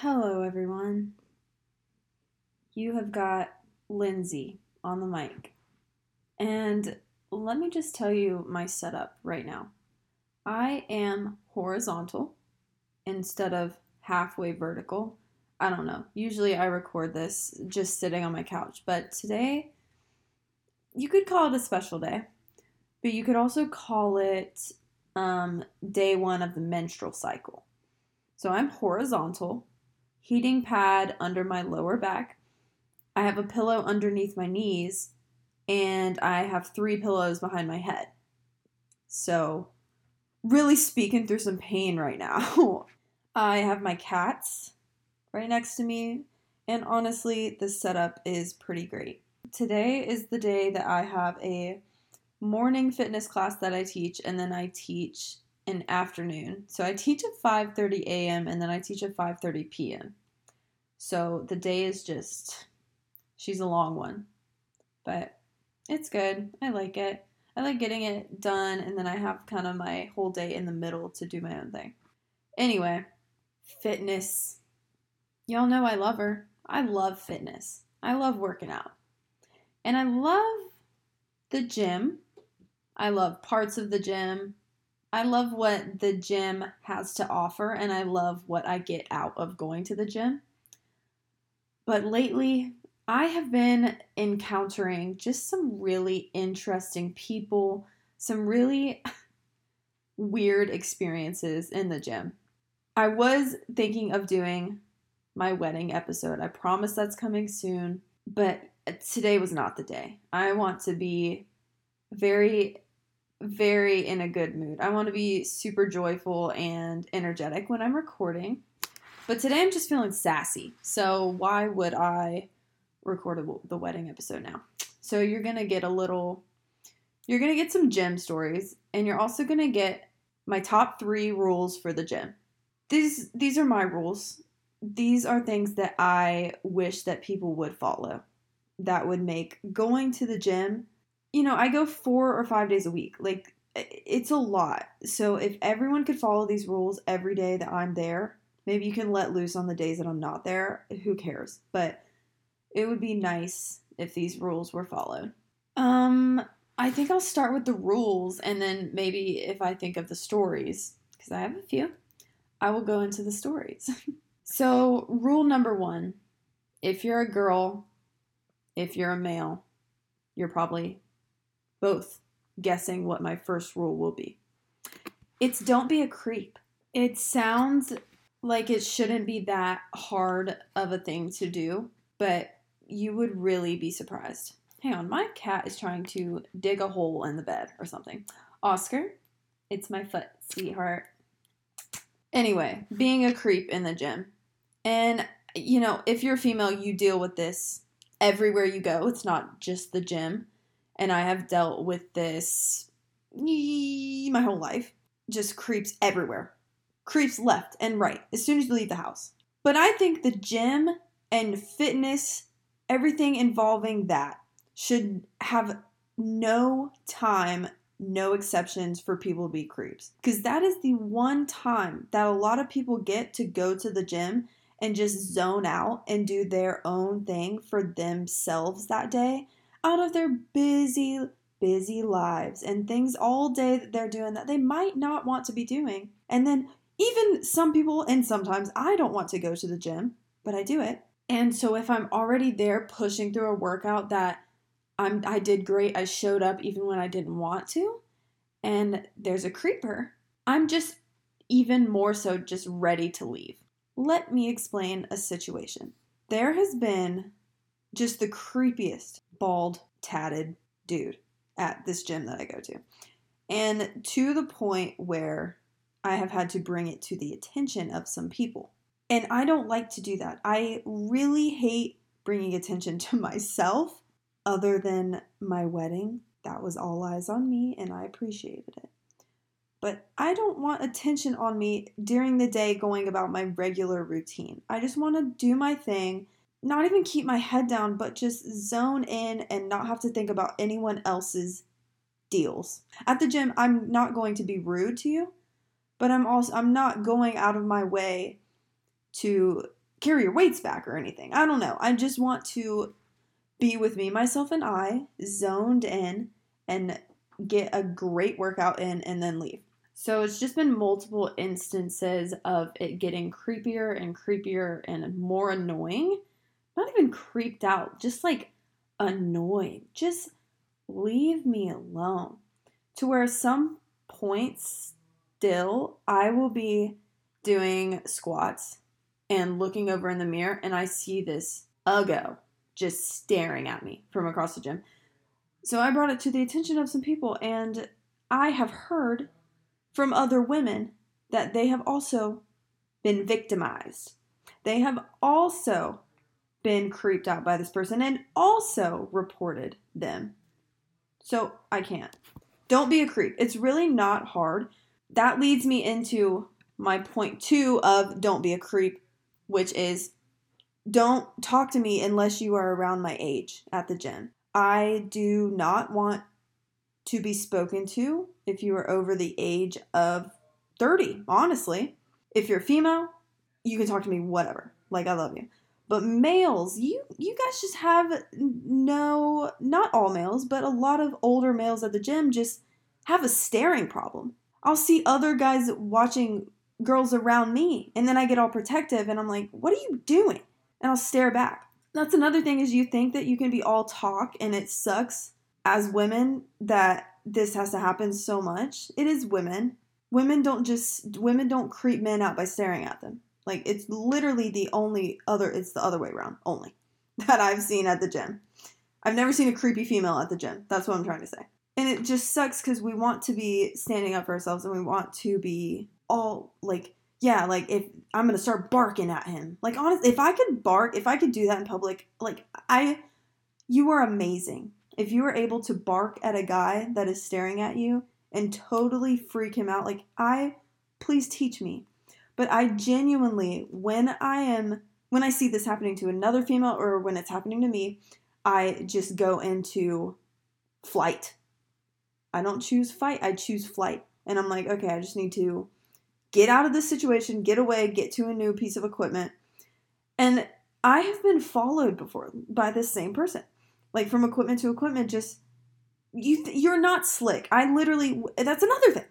Hello, everyone. You have got Lindsey on the mic. And let me just tell you my setup right now. I am horizontal instead of halfway vertical. I don't know. Usually I record this just sitting on my couch, but today you could call it a special day, but you could also call it um, day one of the menstrual cycle. So I'm horizontal, heating pad under my lower back. I have a pillow underneath my knees, and I have three pillows behind my head. So, really speaking through some pain right now. I have my cats right next to me, and honestly, the setup is pretty great. Today is the day that I have a morning fitness class that I teach, and then I teach an afternoon. So I teach at 5:30 a.m. and then I teach at 5:30 p.m. So the day is just she's a long one. But it's good. I like it. I like getting it done and then I have kind of my whole day in the middle to do my own thing. Anyway, fitness. Y'all know I love her. I love fitness. I love working out. And I love the gym. I love parts of the gym. I love what the gym has to offer, and I love what I get out of going to the gym. But lately, I have been encountering just some really interesting people, some really weird experiences in the gym. I was thinking of doing my wedding episode. I promise that's coming soon, but today was not the day. I want to be very very in a good mood. I want to be super joyful and energetic when I'm recording. But today I'm just feeling sassy. So why would I record a, the wedding episode now? So you're going to get a little you're going to get some gym stories and you're also going to get my top 3 rules for the gym. These these are my rules. These are things that I wish that people would follow. That would make going to the gym you know, I go four or five days a week. Like, it's a lot. So if everyone could follow these rules every day that I'm there, maybe you can let loose on the days that I'm not there. Who cares? But it would be nice if these rules were followed. Um, I think I'll start with the rules and then maybe if I think of the stories, because I have a few, I will go into the stories. so, rule number one if you're a girl, if you're a male, you're probably both guessing what my first rule will be. It's don't be a creep. It sounds like it shouldn't be that hard of a thing to do, but you would really be surprised. Hang on, my cat is trying to dig a hole in the bed or something. Oscar, it's my foot, sweetheart. Anyway, being a creep in the gym. And, you know, if you're a female, you deal with this everywhere you go. It's not just the gym and I have dealt with this my whole life. Just creeps everywhere. Creeps left and right as soon as you leave the house. But I think the gym and fitness, everything involving that, should have no time, no exceptions for people to be creeps. Because that is the one time that a lot of people get to go to the gym and just zone out and do their own thing for themselves that day out of their busy, busy lives and things all day that they're doing that they might not want to be doing. And then even some people, and sometimes I don't want to go to the gym, but I do it. And so if I'm already there pushing through a workout that I'm I did great, I showed up even when I didn't want to, and there's a creeper, I'm just even more so just ready to leave. Let me explain a situation. There has been just the creepiest bald, tatted dude at this gym that I go to. And to the point where I have had to bring it to the attention of some people. And I don't like to do that. I really hate bringing attention to myself other than my wedding. That was all eyes on me, and I appreciated it. But I don't want attention on me during the day going about my regular routine. I just want to do my thing not even keep my head down, but just zone in and not have to think about anyone else's deals. At the gym, I'm not going to be rude to you, but I'm also I'm not going out of my way to carry your weights back or anything. I don't know. I just want to be with me, myself, and I, zoned in and get a great workout in and then leave. So it's just been multiple instances of it getting creepier and creepier and more annoying. Not even creeped out, just like annoyed. Just leave me alone. To where some points still I will be doing squats and looking over in the mirror and I see this uggo just staring at me from across the gym. So I brought it to the attention of some people and I have heard from other women that they have also been victimized. They have also been creeped out by this person and also reported them. So I can't. Don't be a creep. It's really not hard. That leads me into my point two of don't be a creep, which is don't talk to me unless you are around my age at the gym. I do not want to be spoken to if you are over the age of 30, honestly. If you're female, you can talk to me whatever. Like I love you. But males, you you guys just have no not all males, but a lot of older males at the gym just have a staring problem. I'll see other guys watching girls around me and then I get all protective and I'm like, "What are you doing?" And I'll stare back. That's another thing is you think that you can be all talk and it sucks as women that this has to happen so much. It is women. Women don't just women don't creep men out by staring at them. Like it's literally the only other it's the other way around only that I've seen at the gym. I've never seen a creepy female at the gym. That's what I'm trying to say. And it just sucks cuz we want to be standing up for ourselves and we want to be all like yeah, like if I'm to start barking at him. Like honestly, if I could bark, if I could do that in public, like I you are amazing if you are able to bark at a guy that is staring at you and totally freak him out, like I, please teach me. But I genuinely, when I am, when I see this happening to another female or when it's happening to me, I just go into flight. I don't choose fight, I choose flight. And I'm like, okay, I just need to get out of this situation, get away, get to a new piece of equipment. And I have been followed before by this same person. Like from equipment to equipment just you th- you're not slick. I literally that's another thing.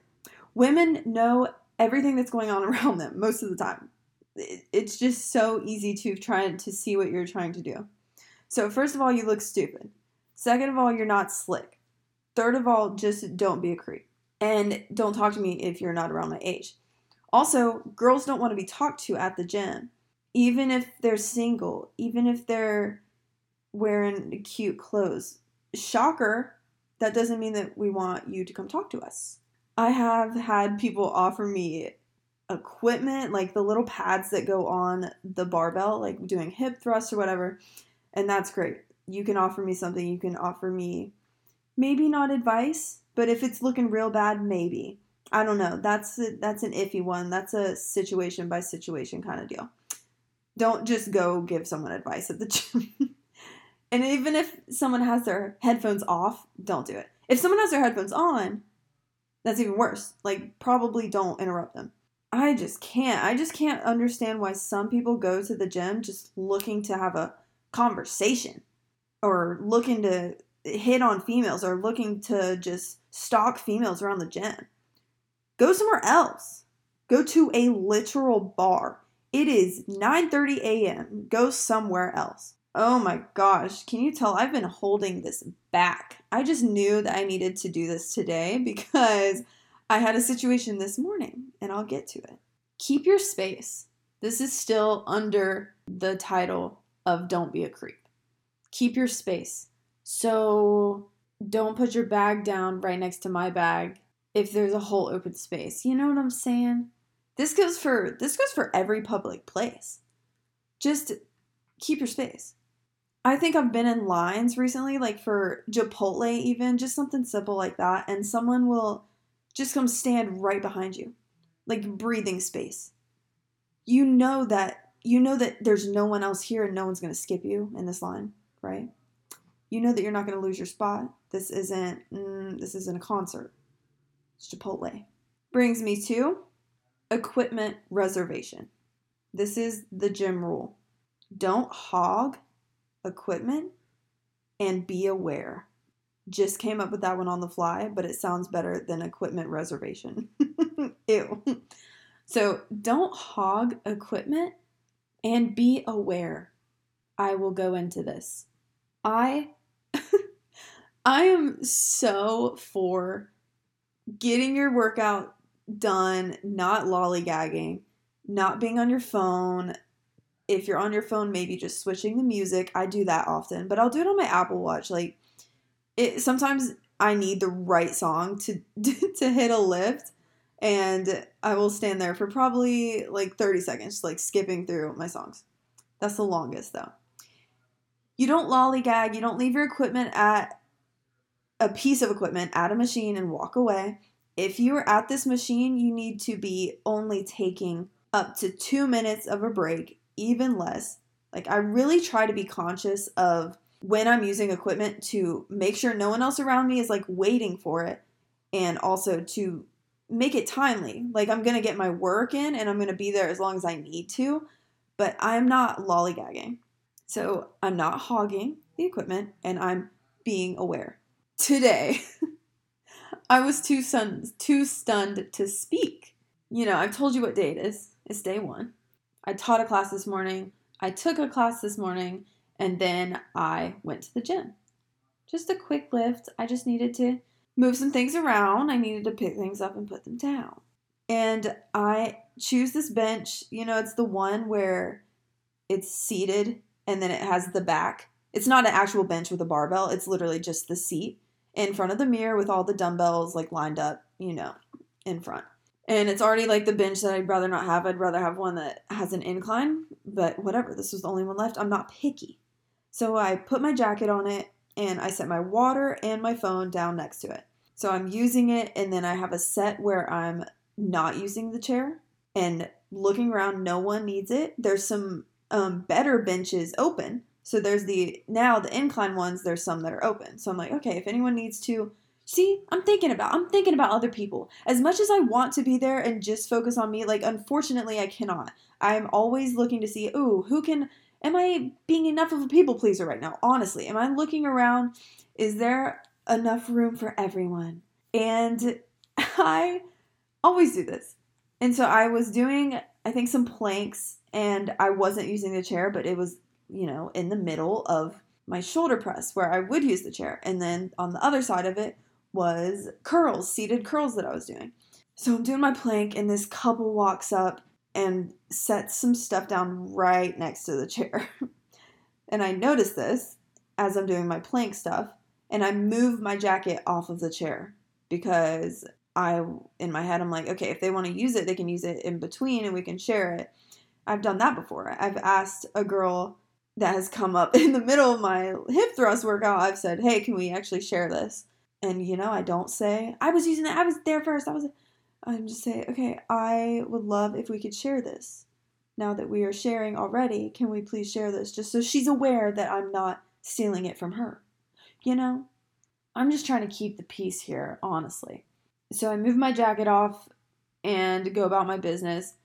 Women know everything that's going on around them most of the time. It's just so easy to try to see what you're trying to do. So first of all you look stupid. Second of all you're not slick third of all just don't be a creep and don't talk to me if you're not around my age also girls don't want to be talked to at the gym even if they're single even if they're wearing cute clothes. Shocker, that doesn't mean that we want you to come talk to us. I have had people offer me equipment, like the little pads that go on the barbell, like doing hip thrusts or whatever, and that's great. You can offer me something, you can offer me maybe not advice, but if it's looking real bad, maybe. I don't know. That's a, that's an iffy one. That's a situation by situation kind of deal. Don't just go give someone advice at the gym. And even if someone has their headphones off, don't do it. If someone has their headphones on, that's even worse. Like, probably don't interrupt them. I just can't. I just can't understand why some people go to the gym just looking to have a conversation or looking to hit on females or looking to just stalk females around the gym. Go somewhere else. Go to a literal bar. It is 9:30 a.m. Go somewhere else. Oh my gosh, can you tell I've been holding this back? I just knew that I needed to do this today because I had a situation this morning and I'll get to it. Keep your space. This is still under the title of Don't Be a Creep. Keep your space. So don't put your bag down right next to my bag if there's a whole open space. You know what I'm saying? This goes for this goes for every public place. Just keep your space. I think I've been in lines recently, like for Chipotle, even just something simple like that, and someone will just come stand right behind you, like breathing space. You know that you know that there's no one else here and no one's gonna skip you in this line, right? You know that you're not gonna lose your spot. This isn't mm, this isn't a concert. It's Chipotle. Brings me to equipment reservation. This is the gym rule. Don't hog equipment and be aware. Just came up with that one on the fly, but it sounds better than equipment reservation. Ew. So don't hog equipment and be aware. I will go into this. I I am so for getting your workout done, not lollygagging, not being on your phone. If you're on your phone, maybe just switching the music. I do that often, but I'll do it on my Apple Watch. Like it sometimes I need the right song to to hit a lift and I will stand there for probably like 30 seconds like skipping through my songs. That's the longest though. You don't lollygag, you don't leave your equipment at a piece of equipment at a machine and walk away. If you are at this machine, you need to be only taking up to two minutes of a break, even less. Like, I really try to be conscious of when I'm using equipment to make sure no one else around me is like waiting for it and also to make it timely. Like, I'm to get my work in and I'm to be there as long as I need to, but I'm not lollygagging. So, I'm not hogging the equipment and I'm being aware. Today, I was too stunned, too stunned to speak. You know, I've told you what day it is. It's day one. I taught a class this morning. I took a class this morning, and then I went to the gym. Just a quick lift. I just needed to move some things around. I needed to pick things up and put them down. And I choose this bench. You know, it's the one where it's seated and then it has the back. It's not an actual bench with a barbell, it's literally just the seat in front of the mirror with all the dumbbells like lined up, you know, in front. And it's already like the bench that I'd rather not have. I'd rather have one that has an incline, but whatever. This was the only one left. I'm not picky. So I put my jacket on it and I set my water and my phone down next to it. So I'm using it and then I have a set where I'm not using the chair and looking around, no one needs it. There's some um, better benches open so there's the now the incline ones, there's some that are open. So I'm like, okay, if anyone needs to see, I'm thinking about I'm thinking about other people. As much as I want to be there and just focus on me, like unfortunately I cannot. I'm always looking to see, ooh, who can am I being enough of a people pleaser right now? Honestly, am I looking around? Is there enough room for everyone? And I always do this. And so I was doing, I think, some planks and I wasn't using the chair, but it was you know, in the middle of my shoulder press where I would use the chair. And then on the other side of it was curls, seated curls that I was doing. So I'm doing my plank, and this couple walks up and sets some stuff down right next to the chair. and I notice this as I'm doing my plank stuff, and I move my jacket off of the chair because I, in my head, I'm like, okay, if they want to use it, they can use it in between and we can share it. I've done that before. I've asked a girl that has come up in the middle of my hip thrust workout. I've said, "Hey, can we actually share this?" And you know, I don't say, "I was using it. I was there first. I was." I'm just say, "Okay, I would love if we could share this." Now that we are sharing already, can we please share this just so she's aware that I'm not stealing it from her? You know, I'm just trying to keep the peace here, honestly. So I move my jacket off and go about my business.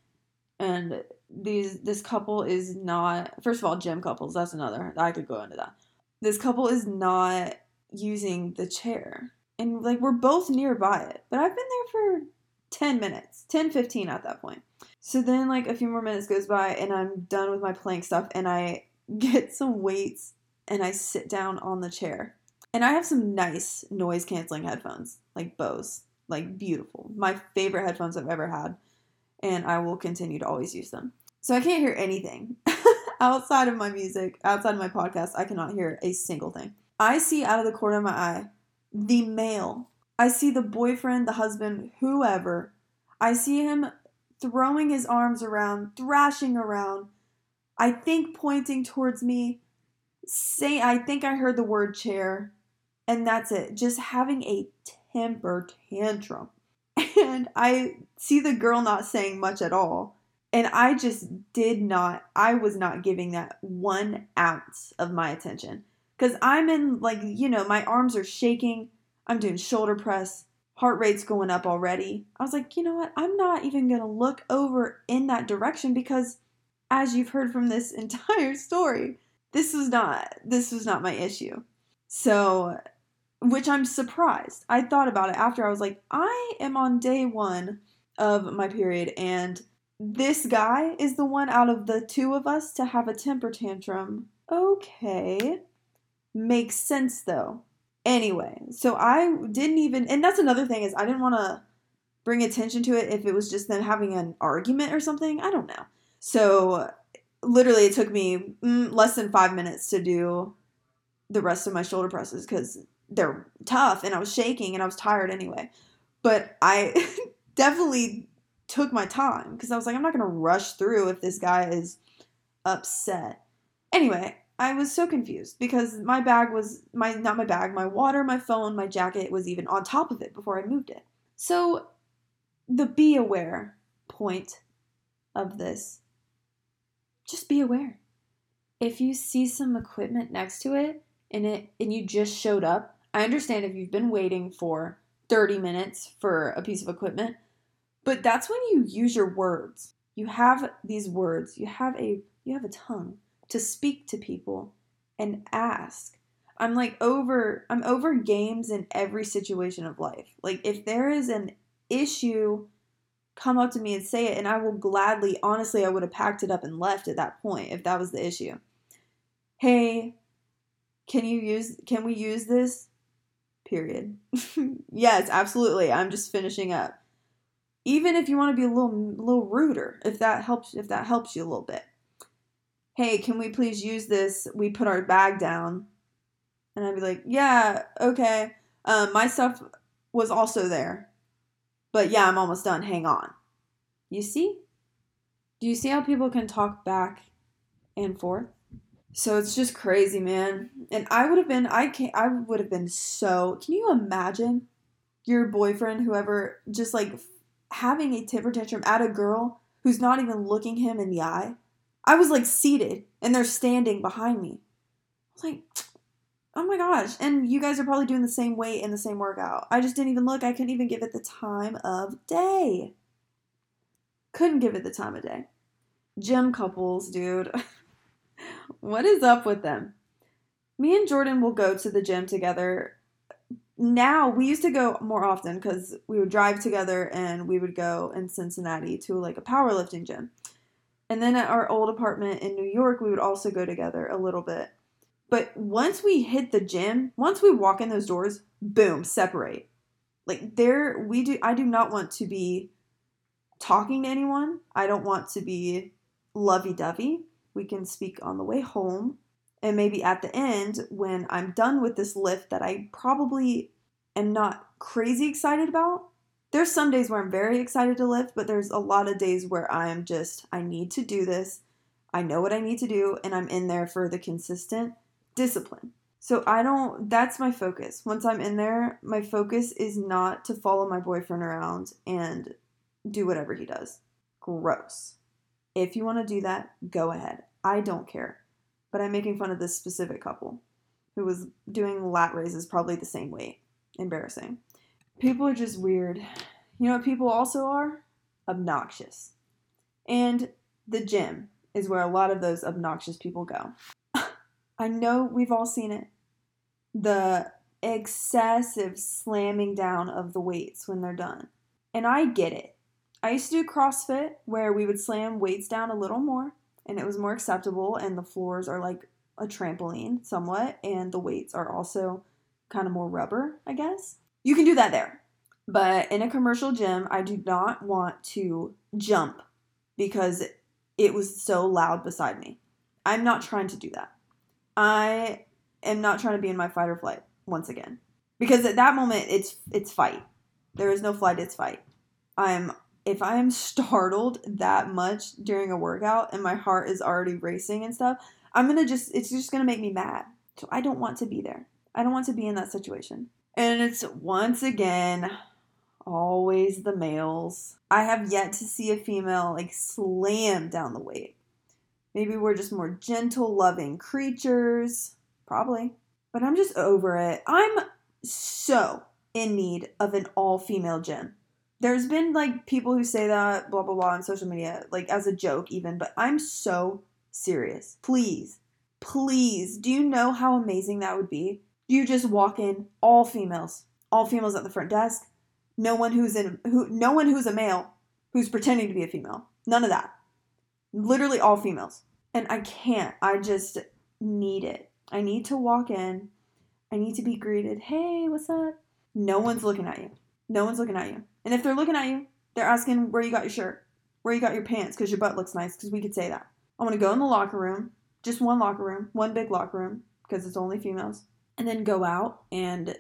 And these this couple is not first of all gym couples that's another i could go into that. This couple is not using the chair. And like we're both nearby it but i've been there for 10 minutes 10 15 at that point. So then like a few more minutes goes by and i'm done with my plank stuff and i get some weights and i sit down on the chair. And i have some nice noise canceling headphones like bose like beautiful. My favorite headphones i've ever had and i will continue to always use them so I can't hear anything outside of my music, outside of my podcast. I cannot hear a single thing. I see out of the corner of my eye the male. I see the boyfriend, the husband, whoever. I see him throwing his arms around, thrashing around. I think pointing towards me. Say, I think I heard the word chair, and that's it. Just having a temper tantrum. And I see the girl not saying much at all and I just did not, I was not giving that one ounce of my attention. Because I'm in, like, you know, my arms are shaking. I'm doing shoulder press. Heart rate's going up already. I was like, you know what? I'm not even going to look over in that direction because as you've heard from this entire story, this was not this was not my issue. So, which I'm surprised. I thought about it after I was like, I am on day 1 of my period and this guy is the one out of the two of us to have a temper tantrum. Okay. Makes sense though. Anyway, so I didn't even and that's another thing is I didn't want to bring attention to it if it was just them having an argument or something. I don't know. So literally it took me mm, less than 5 minutes to do the rest of my shoulder presses cuz they're tough and I was shaking and I was tired anyway. But I definitely took my time because I was like, I'm not going to rush through if this guy is upset. Anyway, I was so confused because my bag was my not my bag, my water, my phone, my jacket was even on top of it before I moved it. So the be aware point of this just be aware. If you see some equipment next to it and it and you just showed up, I understand if you've been waiting for 30 minutes for a piece of equipment, but that's when you use your words. You have these words. You have a you have a tongue to speak to people and ask. I'm like over I'm over games in every situation of life. Like if there is an issue come up to me and say it and I will gladly honestly I would have packed it up and left at that point if that was the issue. Hey, can you use can we use this? Period. yes, absolutely. I'm just finishing up even if you want to be a little little ruder if that helps if that helps you a little bit. Hey can we please use this? We put our bag down. And i'd be like yeah okay. Um, my stuff was also there. But yeah i'm almost done. Hang on. You see? Do you see how people can talk back and forth? So it's just crazy man. And i would have been i can i would have been so can you imagine your boyfriend whoever just like having a temper tantrum at a girl who's not even looking him in the eye. I was like seated and they're standing behind me. I was like, oh my gosh. And you guys are probably doing the same weight and the same workout. I just didn't even look. I couldn't even give it the time of day. Couldn't give it the time of day. Gym couples, dude. what is up with them? Me and Jordan will go to the gym together now we used to go more often because we would drive together and we would go in Cincinnati to like a powerlifting gym. And then at our old apartment in New York, we would also go together a little bit. But once we hit the gym, once we walk in those doors, boom, separate. Like there we do I do not want to be talking to anyone. I don't want to be lovey-dovey. We can speak on the way home and maybe at the end when i'm done with this lift that i probably am not crazy excited about there's some days where i'm very excited to lift but there's a lot of days where i'm just i need to do this. I know what i need to do and i'm in there for the consistent discipline. So i don't that's my focus. Once i'm in there my focus is not to follow my boyfriend around and do whatever he does. Gross. If you want to do that go ahead. I don't care but I'm making fun of this specific couple who was doing lat raises probably the same weight. Embarrassing. People are just weird. You know what people also are? Obnoxious. And the gym is where a lot of those obnoxious people go. I know we've all seen it. The excessive slamming down of the weights when they're done. And I get it. I used to do CrossFit where we would slam weights down a little more and it was more acceptable and the floors are like a trampoline somewhat and the weights are also kind of more rubber, I guess. You can do that there. But in a commercial gym, I do not want to jump because it was so loud beside me. I'm not trying to do that. I am not trying to be in my fight or flight once again. Because at that moment it's it's fight. There is no flight, it's fight. I'm if I am startled that much during a workout and my heart is already racing and stuff, I'm gonna just, it's just gonna make me mad. So I don't want to be there. I don't want to be in that situation. And it's once again always the males. I have yet to see a female like slam down the weight. Maybe we're just more gentle, loving creatures. Probably. But I'm just over it. I'm so in need of an all female gym. There's been like people who say that, blah, blah, blah, on social media, like as a joke even, but I'm so serious. Please, please, do you know how amazing that would be? You just walk in, all females, all females at the front desk, no one who's in, who, no one who's a male who's pretending to be a female. None of that. Literally all females. And I can't. I just need it. I need to walk in. I need to be greeted. Hey, what's up? No one's looking at you. No one's looking at you. And if they're looking at you, they're asking where you got your shirt, where you got your pants, because your butt looks nice, because we could say that. I want to go in the locker room, just one locker room, one big locker room, because it's only females, and then go out and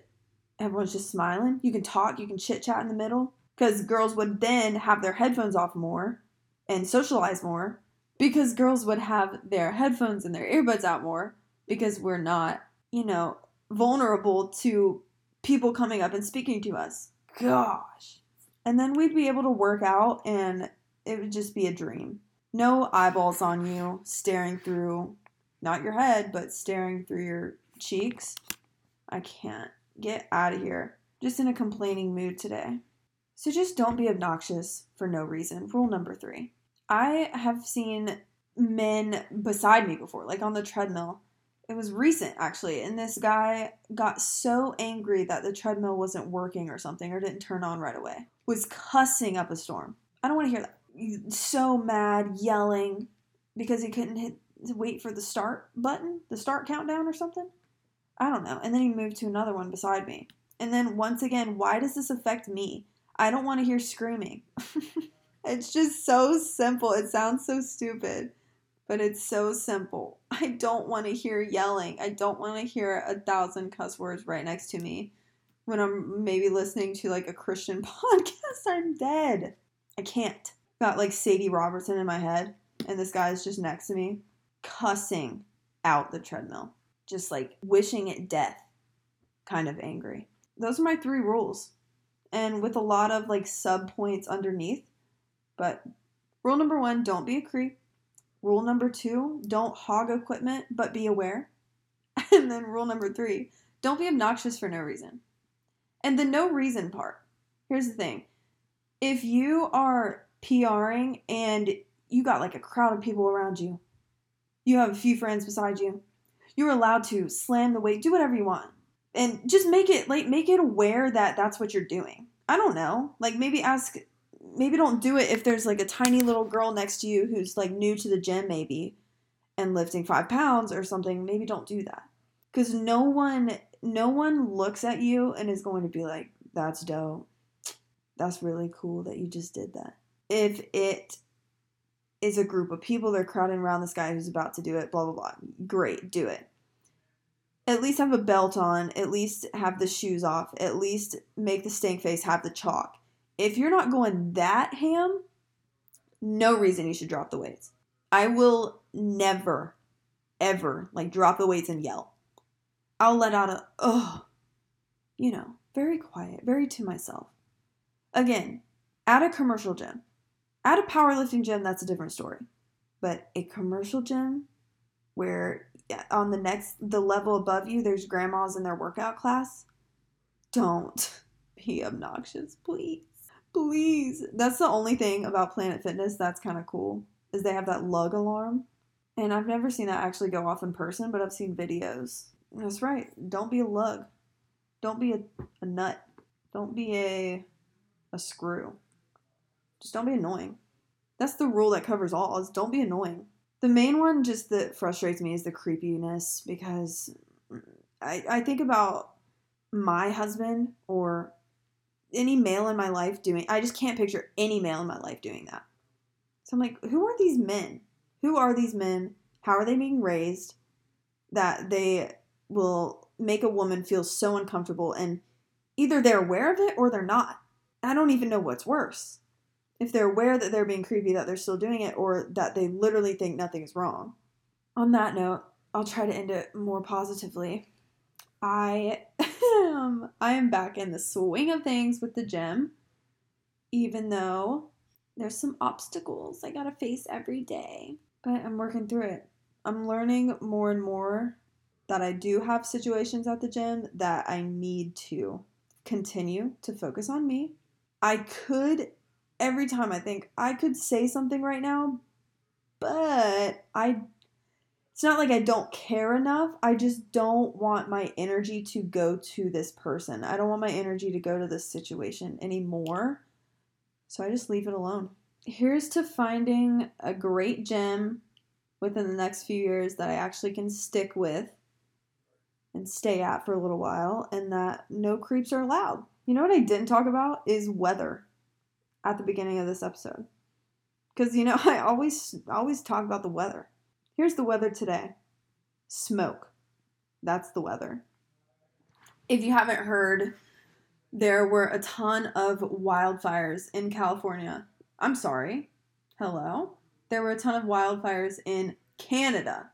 everyone's just smiling. You can talk, you can chit chat in the middle, because girls would then have their headphones off more and socialize more, because girls would have their headphones and their earbuds out more, because we're not, you know, vulnerable to people coming up and speaking to us. Gosh. And then we'd be able to work out and it would just be a dream. No eyeballs on you staring through, not your head, but staring through your cheeks. I can't. Get out of here. Just in a complaining mood today. So just don't be obnoxious for no reason. Rule number three. I have seen men beside me before, like on the treadmill, it was recent actually and this guy got so angry that the treadmill wasn't working or something or didn't turn on right away. Was cussing up a storm. I don't want to hear that. So mad yelling because he couldn't hit wait for the start button the start countdown or something? I don't know and then he moved to another one beside me. And then once again why does this affect me? I don't want to hear screaming. It's just so simple. It sounds so stupid but it's so simple. I don't want to hear yelling. I don't want to hear a thousand cuss words right next to me when I'm maybe listening to like a Christian podcast. I'm dead. I can't. Got like Sadie Robertson in my head, and this guy is just next to me, cussing out the treadmill, just like wishing it death, kind of angry. Those are my three rules, and with a lot of like sub points underneath. But rule number one don't be a creep. Rule number two, don't hog equipment, but be aware. And then rule number three, don't be obnoxious for no reason. And the no reason part, here's the thing if you are PRing and you got like a crowd of people around you, you have a few friends beside you, you're allowed to slam the weight, do whatever you want. And just make it like make it aware that that's what you're doing. I don't know. Like maybe ask maybe don't do it if there's like a tiny little girl next to you who's like new to the gym maybe and lifting five pounds or something maybe don't do that. Because no one no one looks at you and is going to be like that's dope. That's really cool that you just did that. If it is a group of people they're crowding around this guy who's about to do it blah blah blah. Great do it. At least have a belt on at least have the shoes off at least make the stank face have the chalk if you're not going that ham, no reason you should drop the weights. I will never, ever like drop the weights and yell. I'll let out a, oh, you know, very quiet, very to myself. Again, at a commercial gym, at a powerlifting gym, that's a different story. But a commercial gym where on the next, the level above you, there's grandmas in their workout class, don't be obnoxious, please. Please. That's the only thing about Planet Fitness that's kind of cool is they have that lug alarm. And I've never seen that actually go off in person, but I've seen videos. That's right. Don't be a lug. Don't be a, a nut. Don't be a a screw. Just don't be annoying. That's the rule that covers all is don't be annoying. The main one just that frustrates me is the creepiness because I, I think about my husband or any male in my life doing I just can't picture any male in my life doing that. So I'm like, who are these men? Who are these men? How are they being raised that they will make a woman feel so uncomfortable and either they're aware of it or they're not. I don't even know what's worse. If they're aware that they're being creepy that they're still doing it or that they literally think nothing is wrong. On that note, I'll try to end it more positively. I am I am back in the swing of things with the gym, even though there's some obstacles I gotta face every day. But I'm working through it. I'm learning more and more that I do have situations at the gym that I need to continue to focus on me I could, every time I think I could say something right now, but I, it's not like I don't care enough. I just don't want my energy to go to this person. I don't want my energy to go to this situation anymore. So I just leave it alone. Here's to finding a great gym within the next few years that I actually can stick with and stay at for a little while, and that no creeps are allowed. You know what I didn't talk about is weather at the beginning of this episode. Because you know, I always always talk about the weather. Here's the weather today. Smoke. That's the weather. If you haven't heard, there were a ton of wildfires in California. I'm sorry. Hello? There were a ton of wildfires in Canada.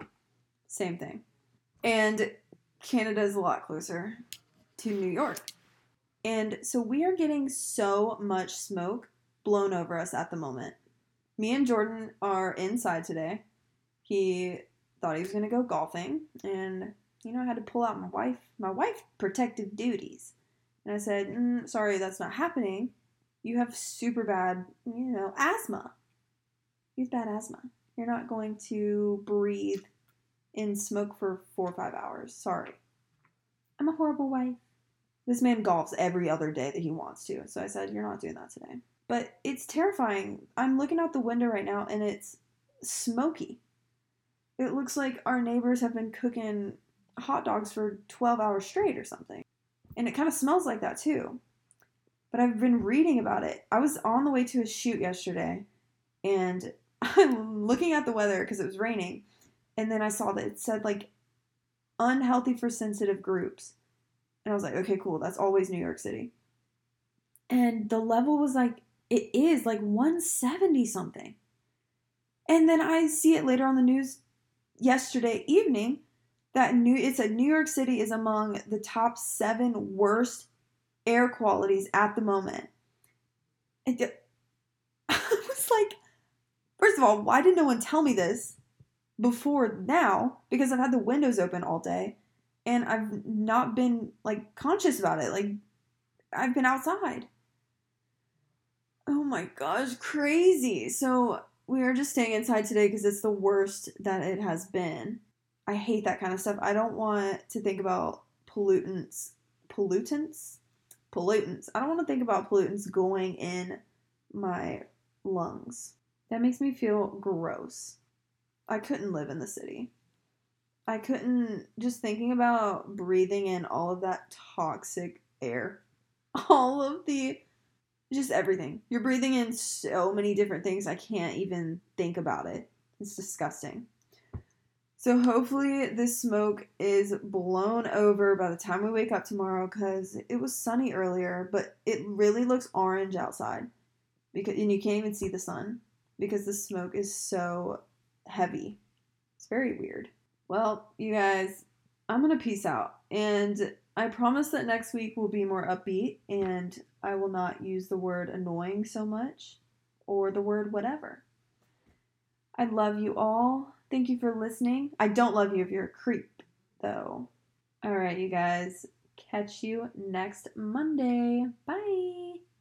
Same thing. And Canada is a lot closer to New York. And so we are getting so much smoke blown over us at the moment. Me and Jordan are inside today. He thought he was going to go golfing and you know, I had to pull out my wife, my wife protective duties. And I said, mm, "Sorry, that's not happening. You have super bad, you know, asthma. You have bad asthma. You're not going to breathe in smoke for four or five hours. Sorry. I'm a horrible wife. This man golfs every other day that he wants to. So I said, You're not doing that today. But it's terrifying. I'm looking out the window right now and it's smoky. It looks like our neighbors have been cooking hot dogs for 12 hours straight or something. And it kind of smells like that too. But I've been reading about it. I was on the way to a shoot yesterday and I'm looking at the weather because it was raining and then I saw that it said like unhealthy for sensitive groups. And I was like, okay, cool. That's always New York City. And the level was like, it is like 170 something. And then I see it later on the news yesterday evening that new it said New York City is among the top seven worst air qualities at the moment. And I was like, first of all, why did no one tell me this? before now because I've had the windows open all day and I've not been like conscious about it. Like I've been outside. Oh my gosh, crazy. So we are just staying inside today because it's the worst that it has been. I hate that kind of stuff. I don't want to think about pollutants. Pollutants? Pollutants. I don't want to think about pollutants going in my lungs. That makes me feel gross. I couldn't live in the city. I couldn't just thinking about breathing in all of that toxic air. All of the just everything. You're breathing in so many different things. I can't even think about it. It's disgusting. So hopefully this smoke is blown over by the time we wake up tomorrow cuz it was sunny earlier, but it really looks orange outside. Because and you can't even see the sun because the smoke is so heavy. It's very weird. Well, you guys, I'm going to peace out. And I promise that next week will be more upbeat and I will not use the word annoying so much or the word whatever. I love you all. Thank you for listening. I don't love you if you're a creep, though. All right, you guys. Catch you next Monday. Bye.